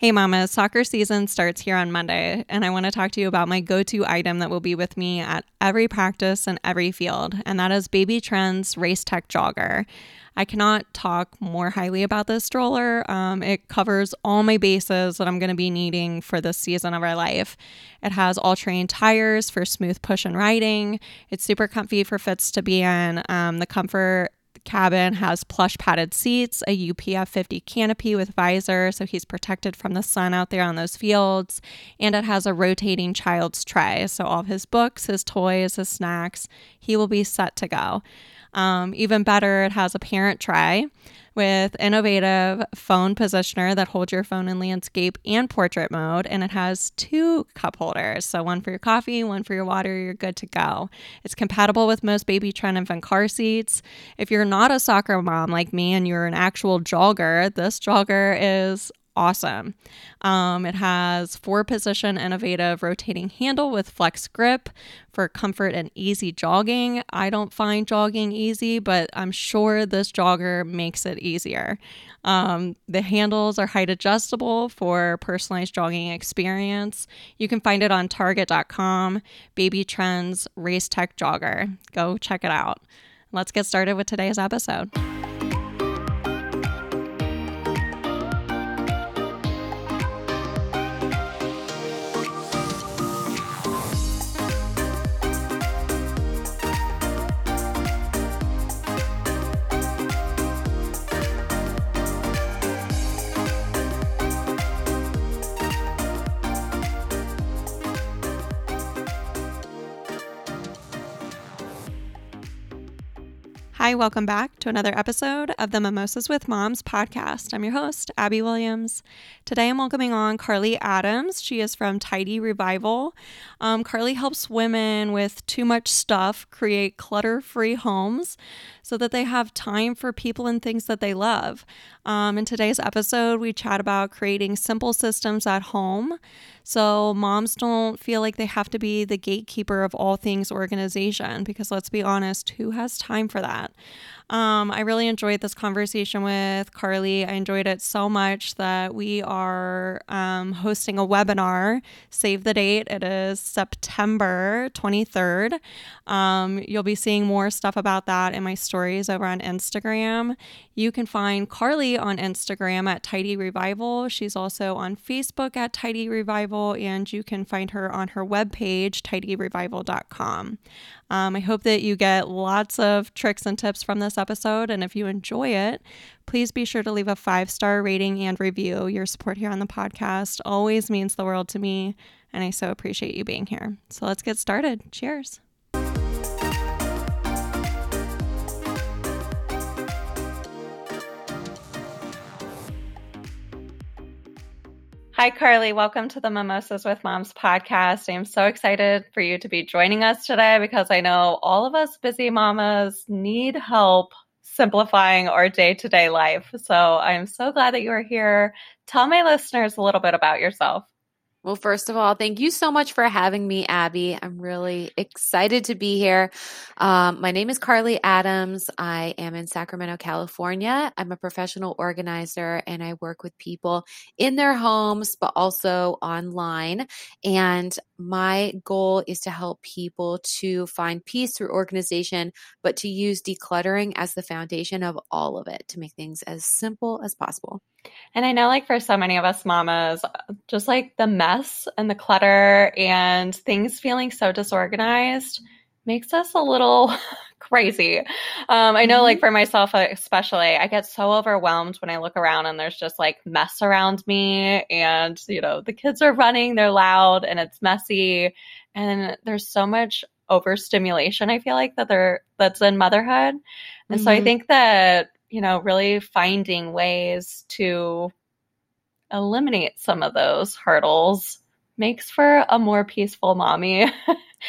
Hey, Mama, soccer season starts here on Monday, and I want to talk to you about my go to item that will be with me at every practice and every field, and that is Baby Trend's Race Tec Jogger. I cannot talk more highly about this stroller. Um, it covers all my bases that I'm going to be needing for this season of our life. It has all terrain tires for smooth push and riding. It's super comfy for fits to be in. Um, the comfort cabin has plush padded seats, a UPF 50 canopy with visor, so he's protected from the sun out there on those fields. And it has a rotating child's tray. So all of his books, his toys, his snacks, he will be set to go. Um, even better, it has a parent tray with innovative phone positioner that holds your phone in landscape and portrait mode and it has two cup holders. So one for your coffee one for your water you're good to go. It's compatible with most baby trend infant car seats. If you're not a soccer mom like me and you're an actual jogger this jogger is awesome. Um, it has four position innovative rotating handle with flex grip for comfort and easy jogging. I don't find jogging easy, but I'm sure this jogger makes it easier. Um, the handles are height adjustable for personalized jogging experience. You can find it on target.com, Baby Trend's Race Tec Jogger. Go check it out. Let's get started with today's episode. Hi, welcome back to another episode of the Mimosas with Moms podcast. I'm your host, Abby Williams. Today I'm welcoming on Carly Adams. She is from Tidy Revival. Um, Carly helps women with too much stuff create clutter free homes so that they have time for people and things that they love. Um, in today's episode, we chat about creating simple systems at home so moms don't feel like they have to be the gatekeeper of all things organization because let's be honest, who has time for that? Um, I really enjoyed this conversation with Carly. I enjoyed it so much that we are um, hosting a webinar. Save the date. It is September 23rd. Um, you'll be seeing more stuff about that in my stories over on Instagram. You can find Carly on Instagram at Tidy Revival. She's also on Facebook at Tidy Revival, and you can find her on her webpage, tidyrevival.com. Um, I hope that you get lots of tricks and tips from this episode. And if you enjoy it, please be sure to leave a five star rating and review. Your support here on the podcast always means the world to me. And I so appreciate you being here. So let's get started. Cheers. Hi, Carly. Welcome to the Mimosas with Moms podcast. I'm so excited for you to be joining us today because I know all of us busy mamas need help simplifying our day to day life. So I'm so glad that you are here. Tell my listeners a little bit about yourself. Well, first of all, thank you so much for having me, Abby. I'm really excited to be here. Um, my name is Carly Adams. I am in Sacramento, California. I'm a professional organizer and I work with people in their homes, but also online. And my goal is to help people to find peace through organization, but to use decluttering as the foundation of all of it to make things as simple as possible. And I know, like, for so many of us mamas, just like the mess and the clutter and things feeling so disorganized makes us a little crazy. Um, I know, like, mm-hmm. for myself, especially, I get so overwhelmed when I look around and there's just like mess around me. And, you know, the kids are running, they're loud, and it's messy. And there's so much overstimulation, I feel like, that there that's in motherhood. And mm-hmm. so I mm-hmm. think that you know, really finding ways to eliminate some of those hurdles makes for a more peaceful mommy.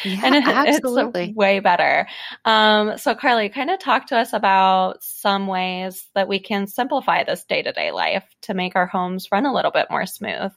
Yeah, and it, absolutely. it's way better. Um, so, Carly, kind of talk to us about some ways that we can simplify this day to day life to make our homes run a little bit more smooth.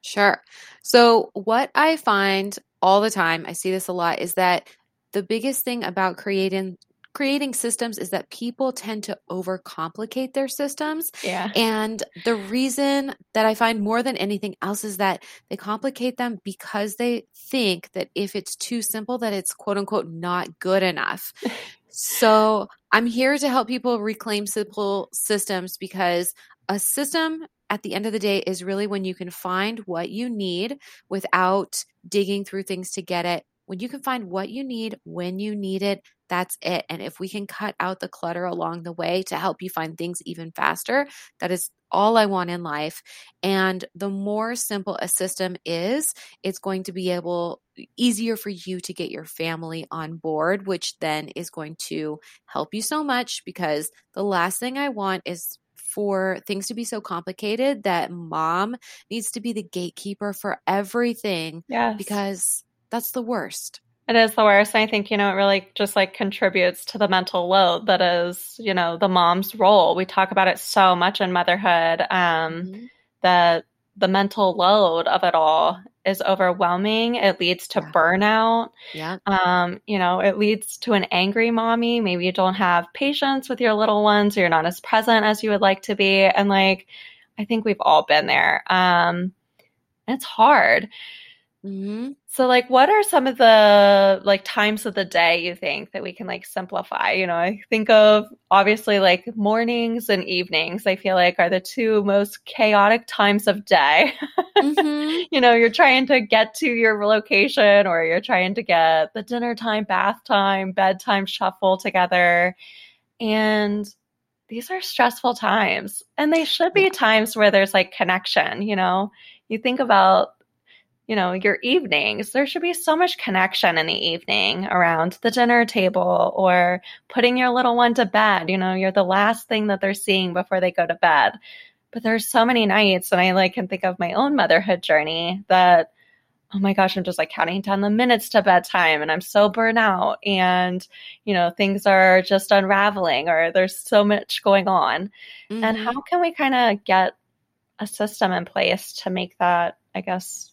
Sure. So, what I find all the time, I see this a lot, is that the biggest thing about creating creating systems is that people tend to overcomplicate their systems. Yeah. And the reason that I find more than anything else is that they complicate them because they think that if it's too simple, that it's quote unquote not good enough. so I'm here to help people reclaim simple systems because a system at the end of the day is really when you can find what you need without digging through things to get it. When you can find what you need when you need it, that's it. And if we can cut out the clutter along the way to help you find things even faster, that is all I want in life. And the more simple a system is, it's going to be able easier for you to get your family on board, which then is going to help you so much because the last thing I want is for things to be so complicated that mom needs to be the gatekeeper for everything. Yes. Because that's the worst. It is the worst. I think, you know, it really just like contributes to the mental load that is, you know, the mom's role. We talk about it so much in motherhood um, mm-hmm. that the mental load of it all is overwhelming. It leads to yeah. burnout. Yeah. Um, you know, it leads to an angry mommy. Maybe you don't have patience with your little ones or you're not as present as you would like to be. And like, I think we've all been there. Um, it's hard. Mm-hmm. So, like, what are some of the like times of the day you think that we can like simplify? You know, I think of obviously like mornings and evenings. I feel like are the two most chaotic times of day. Mm-hmm. you know, you're trying to get to your location, or you're trying to get the dinner time, bath time, bedtime shuffle together, and these are stressful times, and they should be times where there's like connection. You know, you think about you know, your evenings. There should be so much connection in the evening around the dinner table or putting your little one to bed. You know, you're the last thing that they're seeing before they go to bed. But there's so many nights, and I like can think of my own motherhood journey that, oh my gosh, I'm just like counting down the minutes to bedtime and I'm so burnt out and, you know, things are just unraveling or there's so much going on. Mm-hmm. And how can we kind of get a system in place to make that, I guess,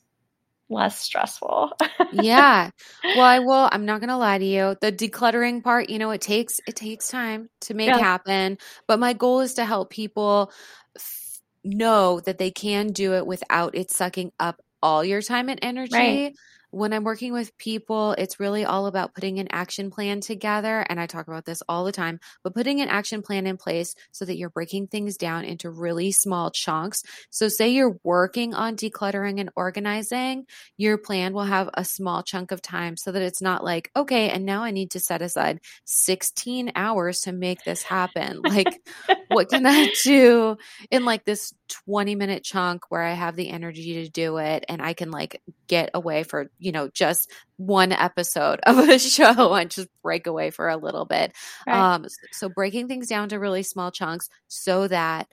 less stressful. yeah. Well, I will I'm not going to lie to you. The decluttering part, you know, it takes it takes time to make yeah. happen, but my goal is to help people f- know that they can do it without it sucking up all your time and energy. Right when I'm working with people, it's really all about putting an action plan together. And I talk about this all the time, but putting an action plan in place so that you're breaking things down into really small chunks. So, say you're working on decluttering and organizing, your plan will have a small chunk of time so that it's not like, okay, and now I need to set aside 16 hours to make this happen. Like, what can I do in like this 20 minute chunk where I have the energy to do it and I can like get away for, you know, just one episode of a show and just break away for a little bit. Right. Um, so breaking things down to really small chunks so that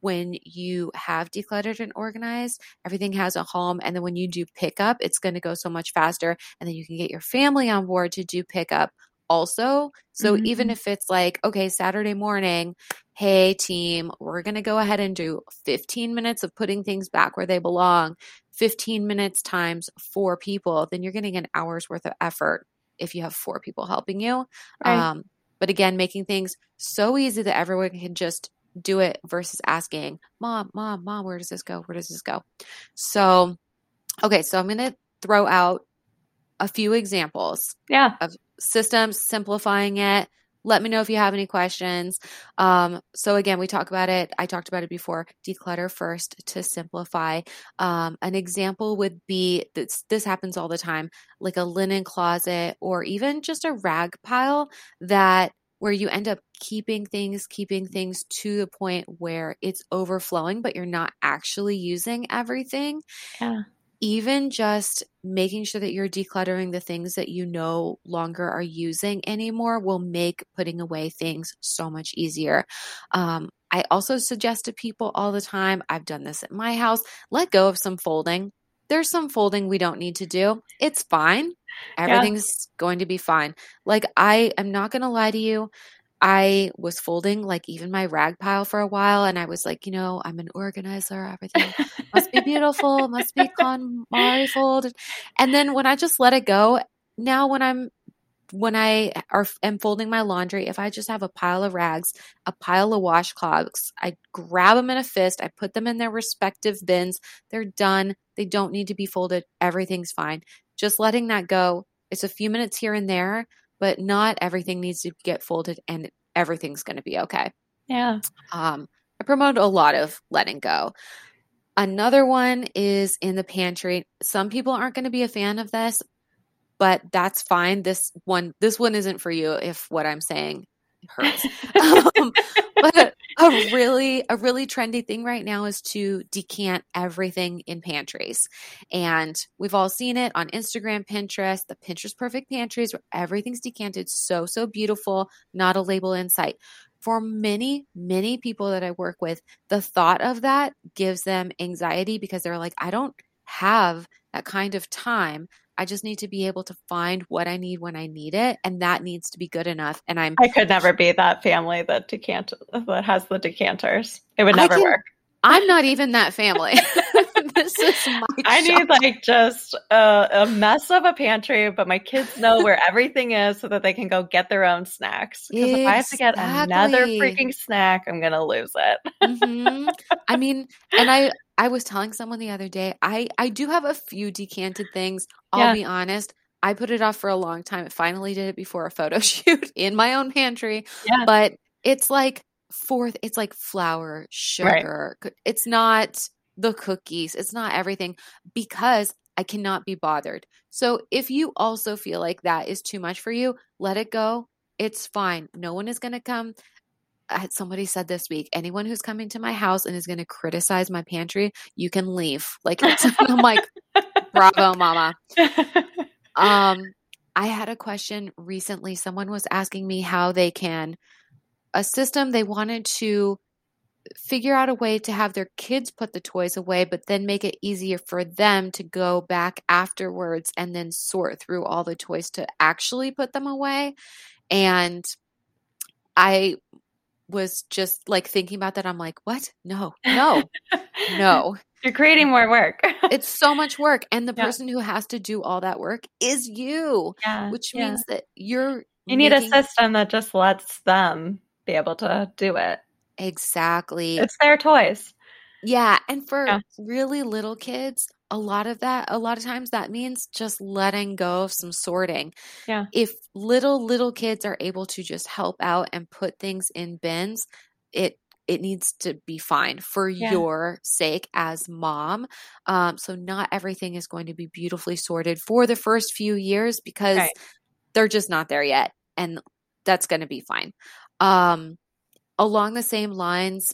when you have decluttered and organized, everything has a home. And then when you do pickup, it's going to go so much faster. And then you can get your family on board to do pickup also. So mm-hmm. even if it's like, okay, Saturday morning, hey, team, we're going to go ahead and do 15 minutes of putting things back where they belong, 15 minutes times four people, then you're getting an hour's worth of effort if you have four people helping you. Right. Um, but again, making things so easy that everyone can just do it versus asking, Mom, Mom, Mom, where does this go? Where does this go? So, okay, so I'm going to throw out a few examples yeah. of systems, simplifying it. Let me know if you have any questions. Um, so again, we talk about it. I talked about it before. Declutter first to simplify. Um, an example would be this. This happens all the time, like a linen closet or even just a rag pile that where you end up keeping things, keeping things to the point where it's overflowing, but you're not actually using everything. Yeah even just making sure that you're decluttering the things that you no longer are using anymore will make putting away things so much easier. Um, I also suggest to people all the time, I've done this at my house, let go of some folding. There's some folding we don't need to do. It's fine. Everything's yeah. going to be fine. Like, I am not going to lie to you. I was folding like even my rag pile for a while and I was like, you know, I'm an organizer, everything must be beautiful, must be KonMari folded. And then when I just let it go, now when I'm when I are, am folding my laundry, if I just have a pile of rags, a pile of washcloths, I grab them in a fist, I put them in their respective bins. They're done. They don't need to be folded. Everything's fine. Just letting that go. It's a few minutes here and there, but not everything needs to get folded and everything's going to be okay. Yeah. Um, I promote a lot of letting go. Another one is in the pantry. Some people aren't going to be a fan of this, but that's fine. This one, this one isn't for you if what I'm saying hurts. um, but a really, a really trendy thing right now is to decant everything in pantries. And we've all seen it on Instagram, Pinterest, the Pinterest perfect pantries where everything's decanted so, so beautiful, not a label in sight for many, many people that I work with, the thought of that gives them anxiety because they're like, I don't have that kind of time. I just need to be able to find what I need when I need it, and that needs to be good enough. And I'm I could never be that family that decant that has the decanters. It would never can, work. I'm not even that family. this is my. I shop. need like just a, a, mess of a pantry, but my kids know where everything is so that they can go get their own snacks. Because exactly. if I have to get another freaking snack, I'm gonna lose it. mm-hmm. I mean, and I I was telling someone the other day, I I do have a few decanted things. I'll yeah. be honest. I put it off for a long time. I finally did it before a photo shoot in my own pantry. Yeah. But it's like fourth it's like flour sugar right. it's not the cookies it's not everything because i cannot be bothered so if you also feel like that is too much for you let it go it's fine no one is going to come somebody said this week anyone who's coming to my house and is going to criticize my pantry you can leave. Like i'm like bravo mama. Um i had a question recently. Someone was asking me how they can a system they wanted to figure out a way to have their kids put the toys away, but then make it easier for them to go back afterwards and then sort through all the toys to actually put them away. And I was just like thinking about that. I'm like, what? No, no, no. You're creating more work. it's so much work. And the yeah. person who has to do all that work is you, yeah, which yeah. means that you're. You making- need a system that just lets them be able to do it. Exactly. It's their toys. Yeah. And for really little kids, a lot of that, a lot of times that means just letting go of some sorting. Yeah. If little, little kids are able to just help out and put things in bins, it it needs to be fine for yeah. your sake as mom. Um, so not everything is going to be beautifully sorted for the first few years because right. they're just not there yet. And that's going to be fine. Um, along the same lines,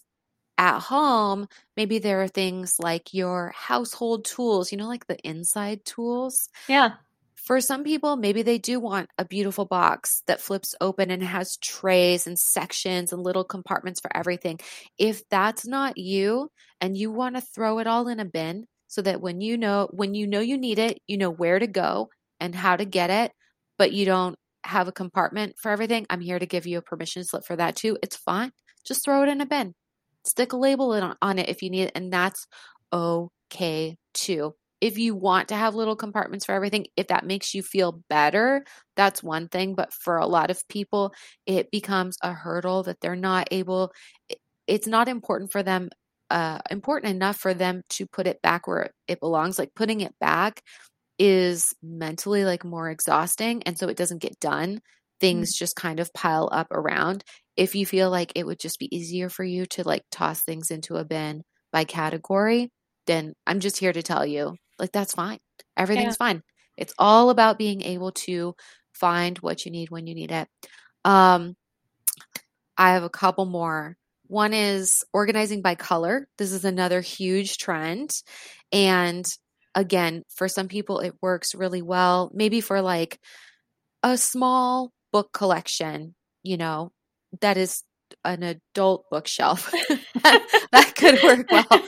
at home, maybe there are things like your household tools, you know, like the inside tools. Yeah. For some people, maybe they do want a beautiful box that flips open and has trays and sections and little compartments for everything. If that's not you and you want to throw it all in a bin so that when you know when you know you need it, you know where to go and how to get it, but you don't have a compartment for everything, I'm here to give you a permission slip for that too. It's fine. Just throw it in a bin. Stick a label on it if you need it, and that's okay too. If you want to have little compartments for everything, if that makes you feel better, that's one thing. But for a lot of people, it becomes a hurdle that they're not able, it's not important for them, uh, important enough for them to put it back where it belongs. Like putting it back is mentally like more exhausting and so it doesn't get done things mm-hmm. just kind of pile up around if you feel like it would just be easier for you to like toss things into a bin by category then i'm just here to tell you like that's fine everything's yeah. fine it's all about being able to find what you need when you need it um i have a couple more one is organizing by color this is another huge trend and again, for some people, it works really well. Maybe for like a small book collection, you know, that is an adult bookshelf. that, that could work well.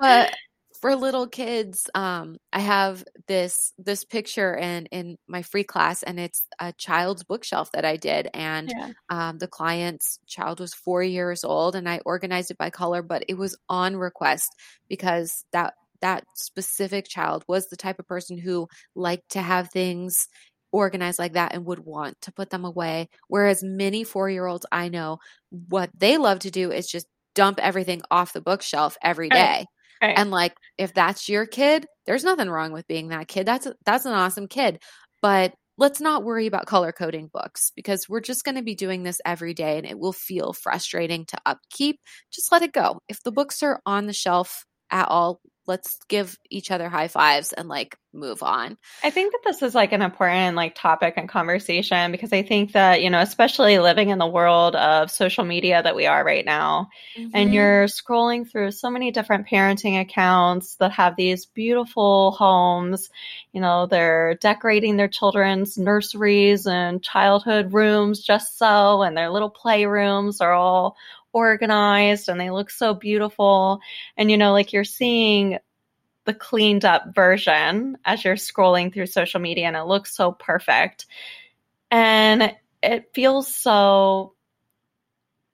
But for little kids, um, I have this this picture in in my free class, and it's a child's bookshelf that I did, and yeah. um, the client's child was four years old, and I organized it by color, but it was on request because that that specific child was the type of person who liked to have things organized like that and would want to put them away. Whereas many four year olds I know, what they love to do is just dump everything off the bookshelf every day. Right. And like if that's your kid, there's nothing wrong with being that kid. That's that's an awesome kid. But let's not worry about color coding books because we're just going to be doing this every day and it will feel frustrating to upkeep. Just let it go. If the books are on the shelf at all, let's give each other high fives and like move on. I think that this is like an important like topic and conversation because I think that, you know, especially living in the world of social media that we are right now, mm-hmm. and you're scrolling through so many different parenting accounts that have these beautiful homes, you know, they're decorating their children's nurseries and childhood rooms just so, and their little playrooms are all organized and they look so beautiful. And, you know, like you're seeing the cleaned up version as you're scrolling through social media and it looks so perfect. And it feels so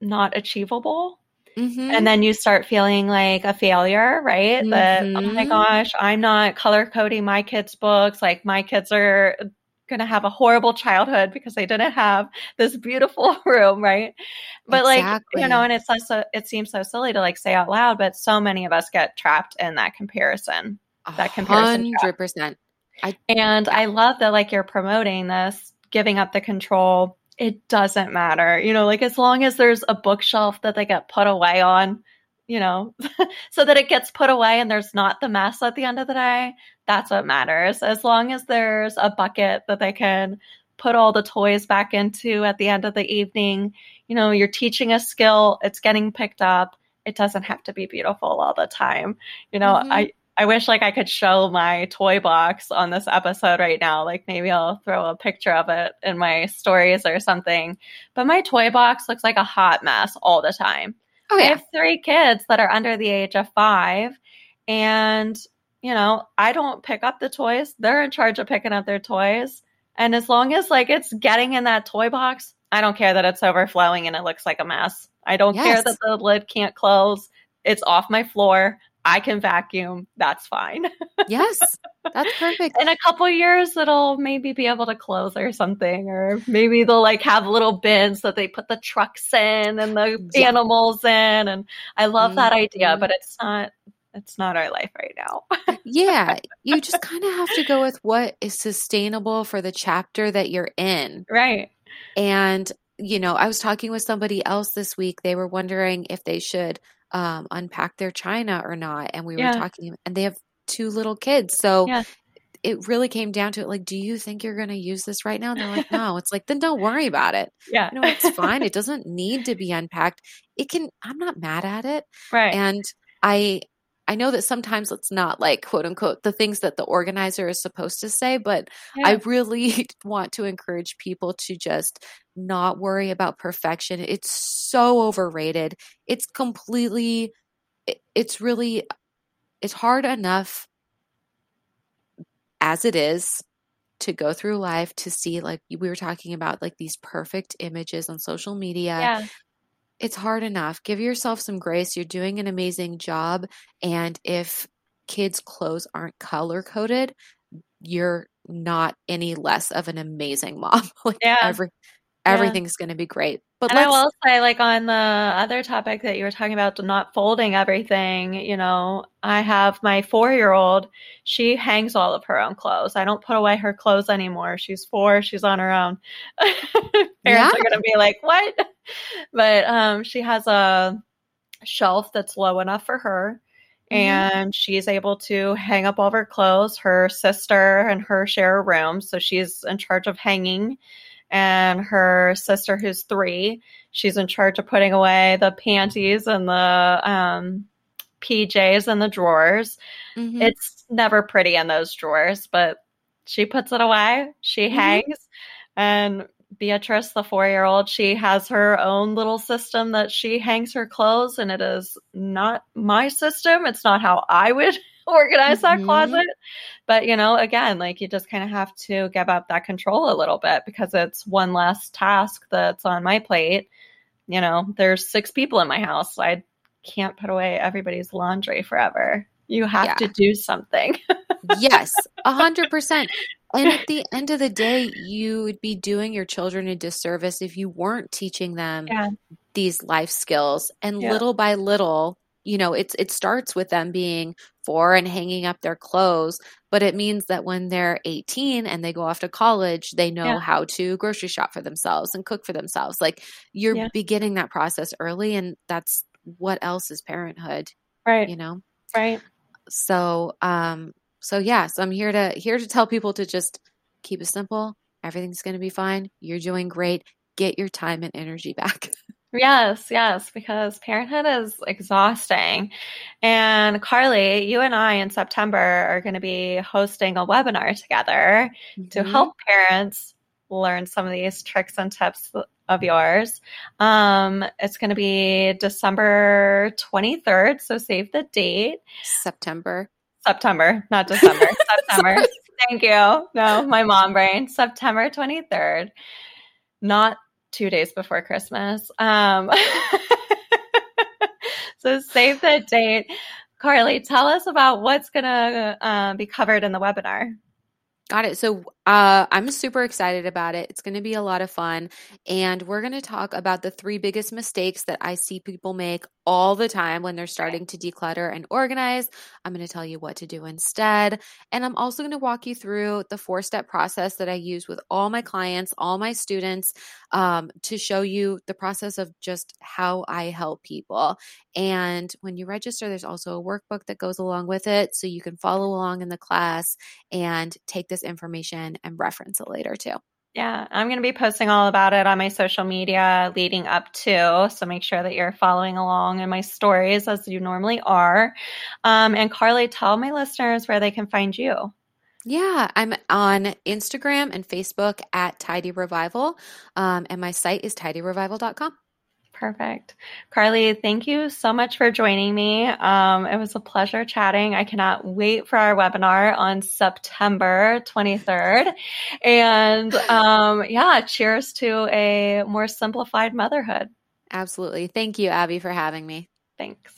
not achievable. Mm-hmm. And then you start feeling like a failure, right? Mm-hmm. That, oh my mm-hmm. gosh, I'm not color coding my kids' books. Like my kids are going to have a horrible childhood because they didn't have this beautiful room, right? But exactly. like, you know, and it's so, it seems so silly to like say out loud, but so many of us get trapped in that comparison. That comparison. 100%. I, and I love that like you're promoting this, giving up the control. It doesn't matter. You know, like as long as there's a bookshelf that they get put away on, you know, so that it gets put away and there's not the mess at the end of the day. That's what matters. As long as there's a bucket that they can put all the toys back into at the end of the evening, you know, you're teaching a skill, it's getting picked up. It doesn't have to be beautiful all the time. You know, mm-hmm. I I wish like I could show my toy box on this episode right now. Like maybe I'll throw a picture of it in my stories or something. But my toy box looks like a hot mess all the time. Oh, yeah. I have three kids that are under the age of five. And, you know, I don't pick up the toys. They're in charge of picking up their toys. And as long as like it's getting in that toy box, I don't care that it's overflowing and it looks like a mess. I don't yes. care that the lid can't close. It's off my floor. I can vacuum. That's fine. yes, that's perfect. In a couple years, it'll maybe be able to close or something, or maybe they'll like have little bins that they put the trucks in and the yeah. animals in. And I love mm-hmm. that idea, but it's not. It's not our life right now. yeah, you just kind of have to go with what is sustainable for the chapter that you're in. Right. And you know, I was talking with somebody else this week. They were wondering if they should um, unpack their china or not. And we were talking, and they have two little kids. So yeah. it really came down to it like, do you think you're going to use this right now? And they're like, no. It's like, then don't worry about it. Yeah. You know, it's fine. it doesn't need to be unpacked. It can, I'm not mad at it. Right. And I, I know that sometimes it's not like quote unquote the things that the organizer is supposed to say, but yeah. I really want to encourage people to just not worry about perfection. It's so overrated. It's completely, it's really, it's hard enough as it is to go through life to see like we were talking about like these perfect images on social media yeah it's hard enough. Give yourself some grace. You're doing an amazing job. And if kids' clothes aren't color coded, you're not any less of an amazing mom. like yeah. every everything's yeah. going to be great. But and I will say, like on the other topic that you were talking about, not folding everything. You know, I have my four-year-old. She hangs all of her own clothes. I don't put away her clothes anymore. She's four. She's on her own. Parents yeah. are going to be like, "What?" But um, she has a shelf that's low enough for her. Mm-hmm. And she's able to hang up all of her clothes. Her sister and her share a room. So she's in charge of hanging and her sister, who's three, she's in charge of putting away the panties and the um, PJs in the drawers. Mm-hmm. It's never pretty in those drawers, but she puts it away. She mm-hmm. hangs. And Beatrice, the four year old, she has her own little system that she hangs her clothes, and it is not my system. It's not how I would organize mm-hmm. that closet. But, you know, again, like you just kind of have to give up that control a little bit because it's one less task that's on my plate. You know, there's six people in my house. I can't put away everybody's laundry forever. You have yeah. to do something. yes, a hundred percent. And at the end of the day, you would be doing your children a disservice if you weren't teaching them Yeah. these life skills. And Yeah. little by little, you know, it's it starts with them being four and hanging up their clothes, but it means that when they're 18 and they go off to college, they know Yeah. how to grocery shop for themselves and cook for themselves. Like you're beginning that process early and that's what else is parenthood, Right. you know? Right. so um so yeah so i'm here to here to tell people to just keep it simple everything's going to be fine you're doing great get your time and energy back Yes, yes, because parenthood is exhausting. And Carly, you and I in September are going to be hosting a webinar together to Mhm. help parents learn some of these tricks and tips of yours. Um, it's going to be December 23rd, so save the date. september September, not December. September. Thank you. No, my mom brain. September 23rd. Not two days before Christmas. Um, so save the date. Carly, tell us about what's going to uh, be covered in the webinar. Got it. So uh, I'm super excited about it. It's going to be a lot of fun. And we're going to talk about the three biggest mistakes that I see people make all the time when they're starting to declutter and organize. I'm going to tell you what to do instead. And I'm also going to walk you through the four step process that I use with all my clients, all my students, um, to show you the process of just how I help people. And when you register, there's also a workbook that goes along with it. So you can follow along in the class and take this information and reference it later too. Yeah, I'm going to be posting all about it on my social media leading up to. So make sure that you're following along in my stories as you normally are. Um, and Carly, tell my listeners where they can find you. Yeah, I'm on Instagram and Facebook at Tidy Revival, um, and my site is tidyrevival.com. Perfect. Carly, thank you so much for joining me. Um, it was a pleasure chatting. I cannot wait for our webinar on September 23rd. And um, yeah, cheers to a more simplified motherhood. Absolutely. Thank you, Abby, for having me. Thanks.